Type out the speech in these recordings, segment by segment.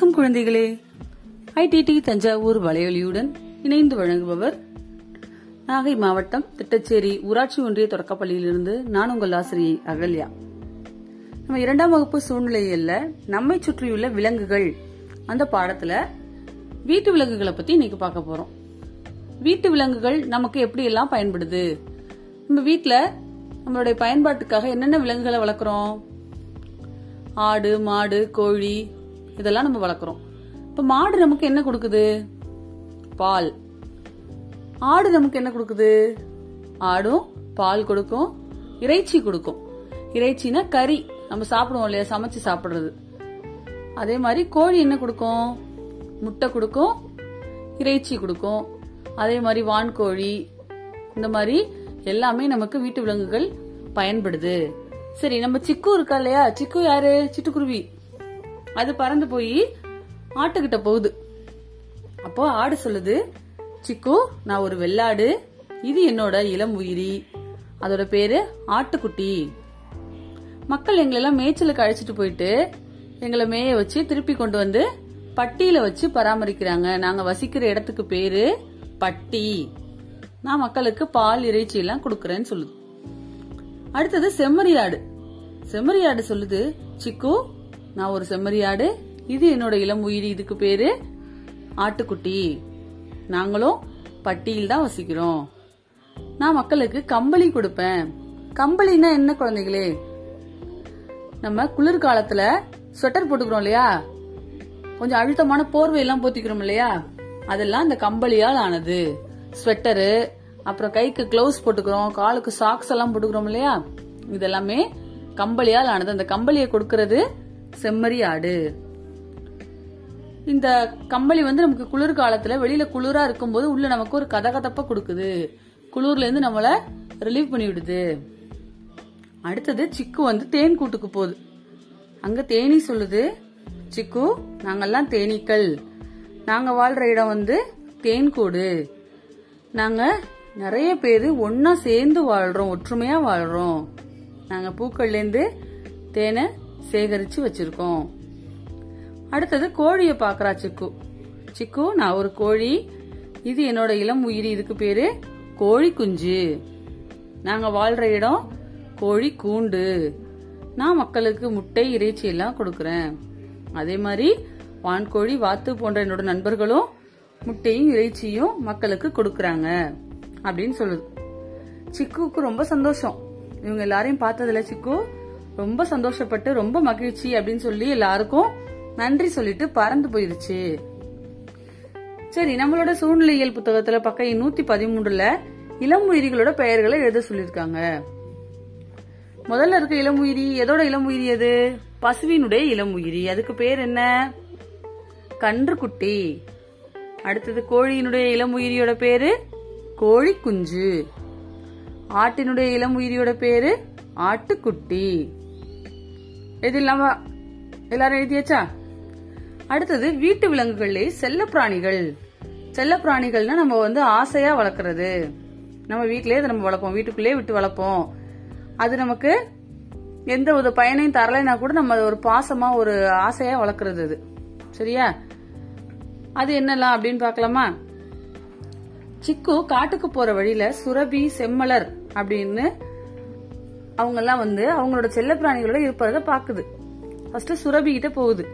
வணக்கம் குழந்தைகளே. ஐடிடி தஞ்சாவூர் வலையொலியுடன் இணைந்து வழங்குபவர் நாகை மாவட்டம் திட்டச்சேரி ஊராட்சி ஒன்றிய தொடக்கப்பள்ளியிலிருந்து நான் உங்கள் ஆசிரியை அகல்யா. நம்ம இரண்டாம் வகுப்பு சூழ்நிலையில நம்மை சுற்றியுள்ள விலங்குகள். அந்த பாடத்துல வீட்டு விலங்குகளை பத்தி இன்னைக்கு பார்க்க போறோம். வீட்டு விலங்குகள் நமக்கு எப்படி எல்லாம் பயன்படுது? நம்ம வீட்டில் நம்மளுடைய பயன்பாட்டுக்காக என்னென்ன விலங்குகளை வளர்க்குறோம்? ஆடு மாடு கோழி இதெல்லாம் நம்ம வளர்க்குறோம். இப்ப மாடு நமக்கு என்ன கொடுக்குது? பால். ஆடு நமக்கு என்ன கொடுக்குது? ஆடும் பால் கொடுக்கும் இறைச்சி கொடுக்கும். இறைச்சினா கறி. நம்ம சாப்பிடுவோம் இல்லையா? சமைச்சு சாப்பிடுறது. அதே மாதிரி கோழி என்ன கொடுக்கும்? முட்டை கொடுக்கும் இறைச்சி கொடுக்கும். அதே மாதிரி வான்கோழி இந்த மாதிரி எல்லாமே நமக்கு வீட்டு விலங்குகள் பயன்படுது. சரி நம்ம சிக்கு இருக்கா இல்லையா? சிக்கு யாரு? சிட்டுக்குருவி. அது பறந்து போய் ஆட்டுக்கிட்ட போகுது. அப்போ ஆடு சொல்லுது சிக்கு நான் ஒரு வெள்ளாடு. இது என்னோட இளம் உயிரி. அதோட பேரு ஆட்டுக்குட்டி. மக்கள் எங்களெல்லாம் மேய்ச்சலுக்கு அழைச்சிட்டு போயிட்டு எங்களை மேய வச்சு திருப்பி கொண்டு வந்து பட்டியில வச்சு பராமரிக்கிறாங்க. நாங்க வசிக்கிற இடத்துக்கு பேரு பட்டி. நான் மக்களுக்கு பால் இறைச்சி எல்லாம் கொடுக்கறேன்னு சொல்லுது. அடுத்தது செம்மறியாடு செம்மறியாடு சொல்லுது சிக்கு நான் ஒரு செம்மறியாடு இது என்னோட இளம் உயிர். இதுக்கு பேரு ஆட்டுக்குட்டி. நாங்களும் பட்டியில் தான் வசிக்கிறோம். நான் மக்களுக்கு கம்பளி கொடுப்பேன். கம்பளின்னா என்ன குழந்தைகளே? நம்ம குளிர்காலத்துல ஸ்வெட்டர் போட்டுக்கிறோம் இல்லையா? கொஞ்சம் அழுத்தமான போர்வை எல்லாம் போத்திக்கிறோம் இல்லையா? அதெல்லாம் இந்த கம்பளியால் ஆனது. ஸ்வெட்டரு அப்புறம் கைக்கு கிளவுஸ் போட்டுக்கிறோம். காலுக்கு சாக்ஸ் எல்லாம் போட்டுக்கிறோம் இல்லையா? இதெல்லாமே கம்பளியால் ஆனது. அந்த கம்பளியை கொடுக்கறது செம்மறி ஆடு இந்த கம்பளி வந்து நமக்கு குளிர் காலத்துல வெளியில குளிரா இருக்கும்போது உள்ள நமக்கு ஒரு கதகதப்ப கொடுக்குது. குளிர்ல இருந்து நம்மள ரிலீவ் பண்ணி விடுது அடுத்தது சிக்கு வந்து தேன் கூட்டுக்கு போகுது. அங்க தேனி சொல்லுது சிக்கு நாங்கெல்லாம் தேனீக்கள். நாங்க வாழ்ற இடம் வந்து தேன்கூடு நாங்க நிறைய பேர் ஒன்னா சேர்ந்து வாழ்றோம் ஒற்றுமையா வாழ்றோம். நாங்க பூக்கள்லேருந்து தேனை சேகரிச்சு வச்சிருக்கோம். அடுத்தது கோழிய பாக்குறா சிக்கு. சிக்கு நான் ஒரு கோழி. இது என்னோட இளம் உயிரி இதுக்கு பேரு கோழி குஞ்சு. நாங்க வாழ்ற இடம் கோழி கூண்டு. நான் மக்களுக்கு முட்டை இறைச்சி எல்லாம் கொடுக்கறேன். அதே மாதிரி வான்கோழி வாத்து போன்ற என்னோட நண்பர்களும் முட்டையும் இறைச்சியும் மக்களுக்கு கொடுக்கறாங்க. அப்படின்னு சொல்லுது. சிக்குவுக்கு ரொம்ப சந்தோஷம். இவங்க எல்லாரையும் பார்த்ததுல சிக்கு ரொம்ப சந்தோஷப்பட்டு ரொம்ப மகிழ்ச்சி அப்படின்னு சொல்லி எல்லாருக்கும் நன்றி சொல்லிட்டு பறந்து போயிருச்சு. சரி நம்மளோட சூழ்நிலையியல் புத்தகத்துல பக்கம் நூத்தி பதிமூன்றுல இளம் உயிரிகளோட பெயர்களை எழுத சொல்லிருக்காங்க முதல்ல இருக்க இளம் உயிரி எதோட இளம் உயிரி அது? பசுவினுடைய இளம் உயிரி. அதுக்கு பேர் என்ன? கன்றுக்குட்டி. அடுத்தது கோழியினுடைய இளம் உயிரியோட பேரு? கோழி குஞ்சு ஆட்டினுடைய இளம் உயிரியோட பேரு? ஆட்டுக்குட்டி. இது இல்லாம எல்லாரும் எழுதியாச்சா? அடுத்தது வீட்டு விலங்குகளே செல்ல பிராணிகள். செல்ல பிராணிகள்னா நம்ம வந்து ஆசையா வளர்க்கறது. நம்ம வீட்டிலேயே அதை நம்ம வளர்ப்போம். வீட்டுக்குள்ளேயே விட்டு வளர்ப்போம். அது நமக்கு எந்த ஒரு பயனையும் தரலைன்னா கூட நம்ம அதை ஒரு பாசமா ஒரு ஆசையா வளர்க்கறது அது. சரியா? அது என்னலாம் அப்படின்னு பார்க்கலாமா? சிக்கு காட்டுக்கு போற வழியில சுரபி செம்மலர் அப்படின்னு அவங்கெல்லாம் வந்து அவங்களோட செல்ல பிராணிகளோட இருப்பதை பாக்குது ஃபர்ஸ்ட் சுரபி கிட்ட போகுது.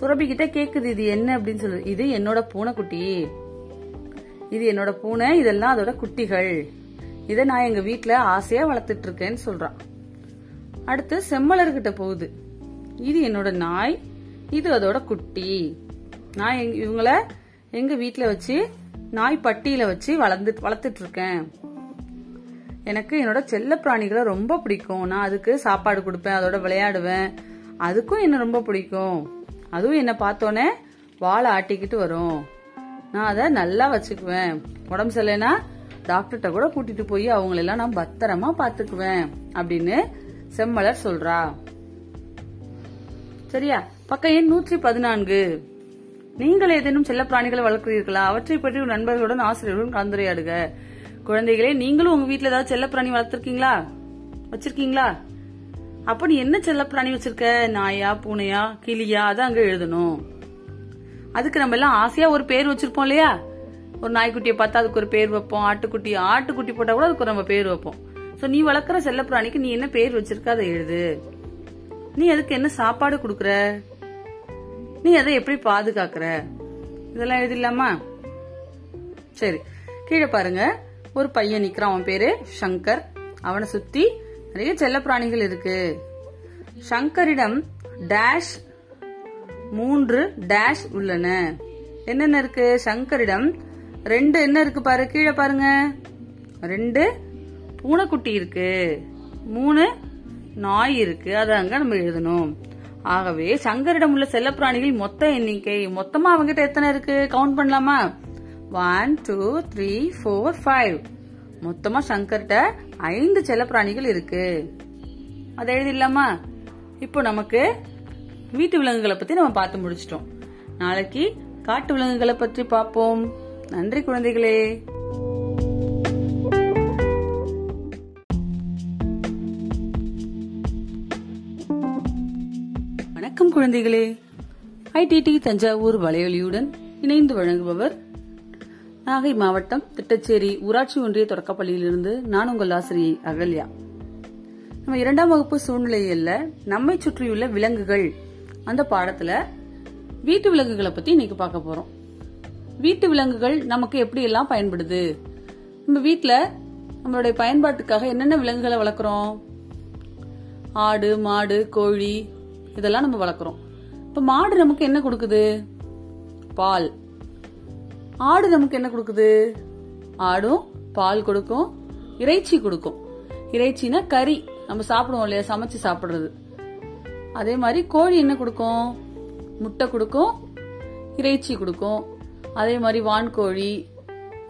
சுரபி கிட்ட கேக்குது இது என்ன? அப்படின்னு சொல்லுது இது என்னோட பூனைக்குட்டி இது என்னோட பூனை. இதெல்லாம் அதோட குட்டிகள். இதை நான் எங்க வீட்டுல ஆசையா வளர்த்துட்டு இருக்கேன்னு சொல்றான். அடுத்து செம்மலர்கிட்ட போகுது. இது என்னோட நாய். இது அதோட குட்டி. நான் இவங்கள எங்க வீட்டுல வச்சு நாய் பட்டியில வச்சு வளர்ந்து வளர்த்துட்டு இருக்கேன் எனக்கு என்னோட செல்ல பிராணிகளை ரொம்ப பிடிக்கும். நான் அதுக்கு சாப்பாடு கொடுப்பேன் அதோட விளையாடுவேன். அதுக்கும் என்ன ரொம்ப பிடிக்கும்? அதுவும் என்ன பார்த்தோன்னே வாழை ஆட்டிக்கிட்டு வரும். நான் அதை நல்லா வச்சுக்குவேன். உடம்பு சரியில்லைன்னா டாக்டர்கிட்ட கூட கூட்டிட்டு போய் அவங்களெல்லாம் நான் பத்திரமா பாத்துக்குவேன் அப்படின்னு செம்மலர் சொல்றா. சரியா? பக்கம் எண் நூற்றி பதினான்கு. நீங்கள் ஏதேனும் செல்ல பிராணிகளை வளர்க்கிறீர்களா? அவற்றை பற்றி உங்கள் நண்பர்களுடன் ஆசிரியர்களுடன் கலந்துரையாடுக. குழந்தைகளே நீங்களும் உங்க வீட்டுல ஏதாவது செல்ல பிராணி வளர்த்திருக்கீங்களா? வச்சிருக்கீங்களா? அப்ப நீ என்ன செல்ல பிராணி வச்சிருக்க? நாயா பூனையா கிளியா? அதான் அங்க எழுதணும். அதுக்கு நம்ம எல்லாம் ஆசையா ஒரு பேர் வச்சிருப்போம் இல்லையா? ஒரு நாய்க்குட்டியை பார்த்தா அதுக்கு ஒரு பேர் வைப்போம். ஆட்டுக்குட்டி ஆட்டுக்குட்டி போட்டா கூட அதுக்கு நம்ம பேர் வைப்போம். சோ நீ வளர்க்குற செல்லப்பிராணிக்கு நீ என்ன பேர் வச்சிருக்க? அதை எழுது. நீ அதுக்கு என்ன சாப்பாடு கொடுக்குற? நீ அதை எப்படி பாதுகாக்கிற? இதெல்லாம் எழுதிடலாமா? சரி. கீழே பாருங்க. ஒரு பையன் நிக்கிறான் அவன் பேரு சங்கர். அவனை சுத்தி நிறைய செல்லப்பிராணிகள் இருக்கு. சங்கரிடம் டேஷ் மூன்று டேஷ் உள்ளன. என்னென்ன இருக்கு? சங்கரிடம் ரெண்டு என்ன இருக்கு பாரு? கீழே பாருங்க. ரெண்டு பூனைக்குட்டி இருக்கு. மூணு நாய் இருக்கு. அதை அங்க நம்ம எழுதணும். ஆகவே சங்கரிடம் உள்ள செல்லப்பிராணிகள் மொத்த எண்ணிக்கை. மொத்தமா அவங்கிட்ட எத்தனை இருக்கு? கவுண்ட் பண்ணலாமா? One two three four five மொத்தமா சங்கர்கிட்ட ஐந்து செல்லப்பிராணிகள் இருக்கு. அதை எழுதிடலாமா? இப்போ நமக்கு வீட்டு விலங்குகளை பத்தி நம்ம பார்த்து முடிச்சிட்டோம். நாளைக்கு காட்டு விலங்குகளை பற்றி பார்ப்போம். நன்றி குழந்தைகளே. வணக்கம் குழந்தைகளே. ஐடிடி தஞ்சாவூர் வலையொலியுடன் இணைந்து வழங்குபவர் நாகை மாவட்டம் திட்டச்சேரி ஊராட்சி ஒன்றிய தொடக்கப்பள்ளியிலிருந்து நான் உங்கள் ஆசிரியை அகல்யா. நம்ம இரண்டாம் வகுப்பு சூழ்நிலையில நம்மை சுற்றியுள்ள விலங்குகள் அந்த பாடத்துல வீட்டு விலங்குகளை பத்தி இன்னைக்கு பார்க்க போறோம். வீட்டு விலங்குகள் நமக்கு எப்படி எல்லாம் பயன்படுது? நம்ம வீட்டில் நம்மளுடைய பயன்பாட்டுக்காக என்னென்ன விலங்குகளை வளர்க்குறோம்? ஆடு மாடு கோழி இதெல்லாம் நம்ம வளர்க்குறோம். இப்போ மாடு நமக்கு என்ன கொடுக்குது? பால். ஆடு நமக்கு என்ன கொடுக்குது? ஆடும் பால் கொடுக்கும் இறைச்சி கொடுக்கும். இறைச்சினா கறி. நம்ம சாப்பிடுவோம் இல்லையா? சமைச்சு சாப்பிடுறது. அதே மாதிரி கோழி என்ன கொடுக்கும்? முட்டை கொடுக்கும் இறைச்சி கொடுக்கும். அதே மாதிரி வான்கோழி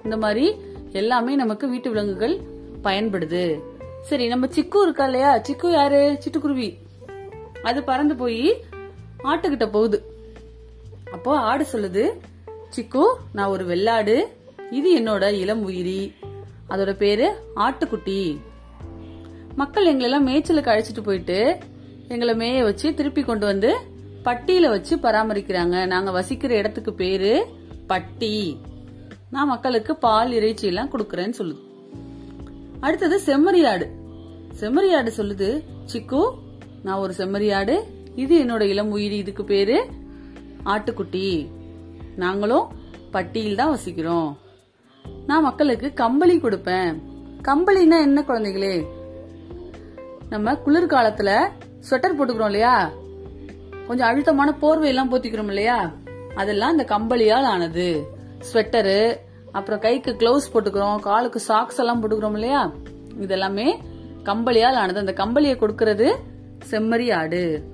இந்த மாதிரி எல்லாமே நமக்கு வீட்டு விலங்குகள் பயன்படுது. சரி நம்ம சிக்கு இருக்கா இல்லையா? சிக்கு யாரு? சிட்டுக்குருவி. அது பறந்து போய் ஆட்டுக்கிட்ட போகுது. அப்போ ஆடு சொல்லுது சிக்கு நான் ஒரு வெள்ளாடு. இது என்னோட இளம் உயிரி. அதோட பேரு ஆட்டுக்குட்டி. மக்கள் எங்களெல்லாம் மேய்ச்சலுக்கு அழைச்சிட்டு போயிட்டு எங்களை மேய வச்சு திருப்பி கொண்டு வந்து பட்டியில வச்சு பராமரிக்கிறாங்க. நாங்க வசிக்கிற இடத்துக்கு பேரு பட்டி. நான் மக்களுக்கு பால் இறைச்சி எல்லாம் கொடுக்கறேன்னு சொல்லுது. அடுத்தது செம்மறியாடு. செம்மறியாடு சொல்லுது சிக்கு நான் ஒரு செம்மறியாடு. இது என்னோட இளம் உயிரி. இதுக்கு பேரு ஆட்டுக்குட்டி. நாங்களும் பட்டியில் தான் வசிக்கிறோம். நான் மக்களுக்கு கம்பளி கொடுப்பேன். கம்பளினா என்ன குழந்தைகளே? நம்ம குளிர்காலத்துல ஸ்வெட்டர் போட்டுக்கிறோம் இல்லையா? கொஞ்சம் அழுத்தமான போர்வை எல்லாம் போத்திக்கிறோம் இல்லையா? அதெல்லாம் இந்த கம்பளியால் ஆனது. ஸ்வெட்டரு அப்புறம் கைக்கு கிளவுஸ் போட்டுக்கிறோம் காலுக்கு சாக்ஸ் எல்லாம் போட்டுக்கிறோம் இல்லையா? இதெல்லாமே கம்பளியால் ஆனது. அந்த கம்பளியை கொடுக்கறது செம்மறி ஆடு.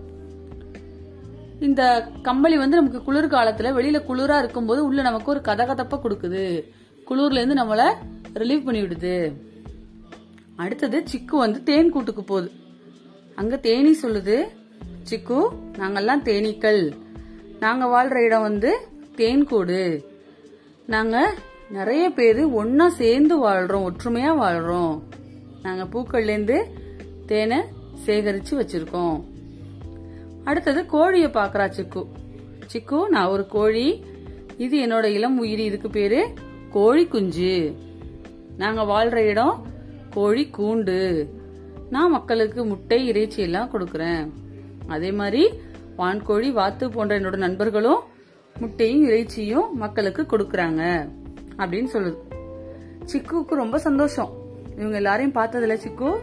இந்த கம்பளி வந்து நமக்கு குளிர் காலத்துல வெளியில குளிரா இருக்கும்போது உள்ள நமக்கு ஒரு கதகதப்பா கொடுக்குது. குளிர்ல இருந்து நம்மள ரிலீவ் பண்ணி விடுது. அடுத்தது சிக்கு வந்து தேன் கூட்டுக்கு போகுது. அங்க தேனி சொல்லுது சிக்கு நாங்கெல்லாம் தேனீக்கள். நாங்க வாழ்ற இடம் வந்து தேன்கூடு. நாங்க நிறைய பேர் ஒன்னா சேர்ந்து வாழ்றோம் ஒற்றுமையா வாழ்றோம். நாங்க பூக்கள்லேருந்து தேனை சேகரிச்சு வச்சிருக்கோம். அடுத்தது கோழியை பாக்குறா சிக்கு. சிக்கு நான் ஒரு கோழி. இது என்னோட இளம் உயிரி இதுக்கு பேரு கோழி குஞ்சு. நாங்க வாழ்ற இடம் கோழி கூண்டு. நான் மக்களுக்கு முட்டை இறைச்சி எல்லாம் கொடுக்கறேன். அதே மாதிரி வான்கோழி வாத்து போன்ற என்னோட நண்பர்களும் முட்டையும் இறைச்சியும் மக்களுக்கு கொடுக்கறாங்க. அப்படின்னு சொல்லுது. சிக்குவுக்கு ரொம்ப சந்தோஷம். இவங்க எல்லாரையும் பார்த்ததுல சிக்கு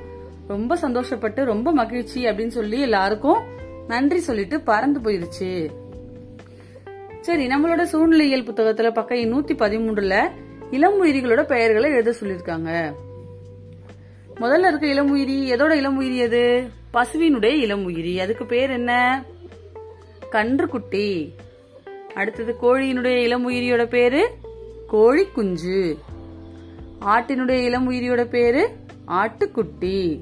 ரொம்ப சந்தோஷப்பட்டு ரொம்ப மகிழ்ச்சி அப்படின்னு சொல்லி எல்லாருக்கும் நன்றி சொல்லிட்டு பறந்து போயிருச்சு சரி நம்மளோட சூழ்நிலையியல் புத்தகத்துல பக்கம் நூத்தி பதிமூன்றுல இளம் உயிரிகளோட பெயர்களை எழுத சொல்லிருக்காங்க முதல்ல இருக்க இளம் உயிரி எதோட இளம் உயிரி அது? பசுவினுடைய இளம் உயிரி. அதுக்கு பேர் என்ன? கன்றுக்குட்டி. அடுத்தது கோழியினுடைய இளம் உயிரியோட பேரு? கோழி குஞ்சு ஆட்டினுடைய இளம் உயிரியோட பேரு? ஆட்டுக்குட்டி.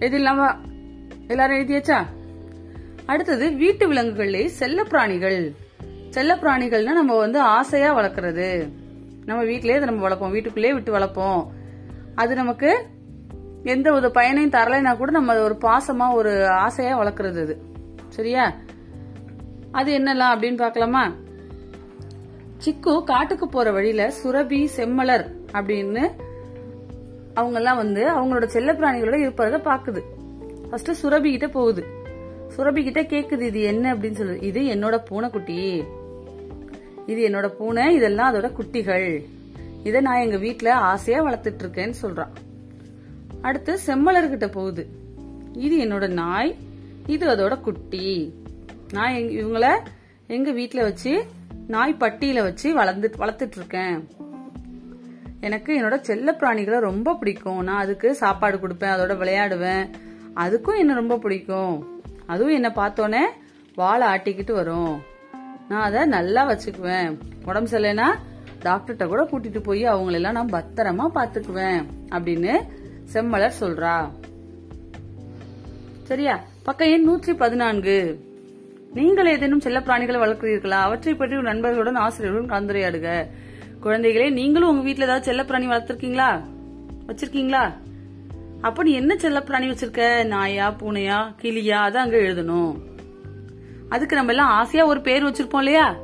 இது இல்லாம எல்லாரும் எழுதியாச்சா? அடுத்தது வீட்டு விலங்குகள்லே செல்ல பிராணிகள் செல்ல பிராணிகள்னா நம்ம வந்து ஆசையா வளர்க்கறது. நம்ம வீட்டிலேயே அதை நம்ம வளர்ப்போம். வீட்டுக்குள்ளேயே விட்டு வளர்ப்போம். அது நமக்கு எந்த ஒரு பயனையும் தரலைன்னா கூட நம்ம அதை ஒரு பாசமா ஒரு ஆசையா வளர்க்கறது அது. சரியா? அது என்னலாம் அப்படின்னு பார்க்கலாமா? சிக்கு காட்டுக்கு போற வழியில சுரபி செம்மலர் அப்படின்னு அவங்க எல்லாம் வந்து அவங்களோட செல்ல பிராணிகளோட இருப்பதை பாக்குது ஃபர்ஸ்ட் சுரபி கிட்ட போகுது. சுரபி கிட்ட கேக்குது இது என்ன அப்படின்னு சொல்லுது இது என்னோட பூனைக்குட்டி இது என்னோட பூனை இதெல்லாம் அதோட குட்டிகள். இதை நான் எங்க வீட்டுல ஆசையா வளர்த்துட்டு இருக்கேன்னு சொல்றான். அடுத்து செம்மலர்கிட்ட போகுது. இது என்னோட நாய் இது அதோட குட்டி. நான் இவங்கள எங்க வீட்டுல வச்சு நாய் பட்டியில வச்சு வளர்ந்து வளர்த்துட்டு இருக்கேன். எனக்கு என்னோட செல்ல பிராணிகளை ரொம்ப பிடிக்கும். நான் அதுக்கு சாப்பாடு கொடுப்பேன் அதோட விளையாடுவேன். அதுக்கும் என்ன ரொம்ப பிடிக்கும்? அதுவும் என்ன பார்த்தோன்னே வாழை ஆட்டிக்கிட்டு வரும். நான் அதை நல்லா வச்சுக்குவேன். உடம்பு சரியில்லைன்னா டாக்டர்கிட்ட கூட கூட்டிட்டு போய் அவங்களெல்லாம் நான் பத்திரமா பாத்துக்குவேன் அப்படின்னு செம்மலர் சொல்றா. சரியா? பக்கம் எண் நூற்றி பதினான்கு. நீங்கள் ஏதேனும் செல்ல பிராணிகளை வளர்க்கிறீர்களா? அவற்றை பற்றி உங்கள் நண்பர்களுடன் ஆசிரியர்களுடன் கலந்துரையாடுக. குழந்தைகளே நீங்களும் உங்க வீட்டுல ஏதாவது செல்ல பிராணி வளர்த்திருக்கீங்களா? வச்சிருக்கீங்களா? அப்ப நீ என்ன செல்ல பிராணி வச்சிருக்க? நாயா பூனையா கிளியா? அதான் அங்க எழுதணும். அதுக்கு நம்ம எல்லாம் ஆசையா ஒரு பேர் வச்சிருப்போம் இல்லையா?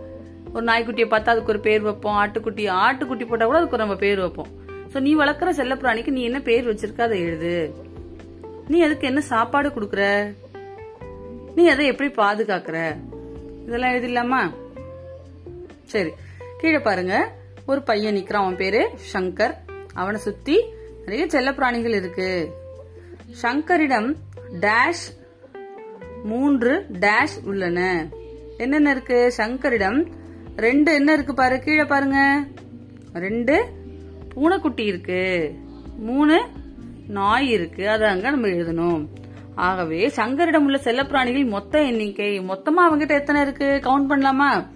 ஒரு நாய்க்குட்டியை பார்த்தா அதுக்கு ஒரு பேர் வைப்போம். ஆட்டுக்குட்டி ஆட்டுக்குட்டி போட்டா கூட அதுக்கு நம்ம பேர் வைப்போம். சோ நீ வளர்க்குற செல்ல பிராணிக்கு நீ என்ன பேர் வச்சிருக்க? அதை எழுது. நீ அதுக்கு என்ன சாப்பாடு கொடுக்குற? நீ அதை எப்படி பாதுகாக்கிற? இதெல்லாம் எழுதிடலாமா? சரி. கீழே பாருங்க. ஒரு பையன் நிக்கிறான். அவன் பேரு சங்கர். அவனை சுத்தி நிறைய செல்ல பிராணிகள் இருக்கு. சங்கரிடம் டேஷ் மூன்று டேஷ் உள்ளன. என்னென்ன இருக்கு? சங்கரிடம் ரெண்டு என்ன இருக்கு பாரு? கீழே பாருங்க. ரெண்டு பூனைக்குட்டி இருக்கு. மூணு நாய் இருக்கு. அதை நம்ம எழுதணும். ஆகவே சங்கரிடம் உள்ள செல்லப்பிராணிகள் மொத்த எண்ணிக்கை மொத்தமா அவங்கிட்ட எத்தனை இருக்கு? கவுண்ட் பண்ணலாமா?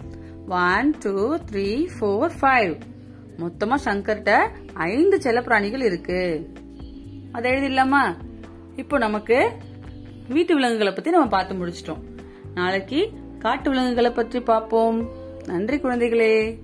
One two three four five மொத்தமா சங்கர்கிட்ட ஐந்து செல்லப்பிராணிகள் இருக்கு. அதை எழுதிடலாமா? இப்போ நமக்கு வீட்டு விலங்குகளை பத்தி நம்ம பார்த்து முடிச்சிட்டோம். நாளைக்கு காட்டு விலங்குகளை பற்றி பார்ப்போம். நன்றி குழந்தைகளே.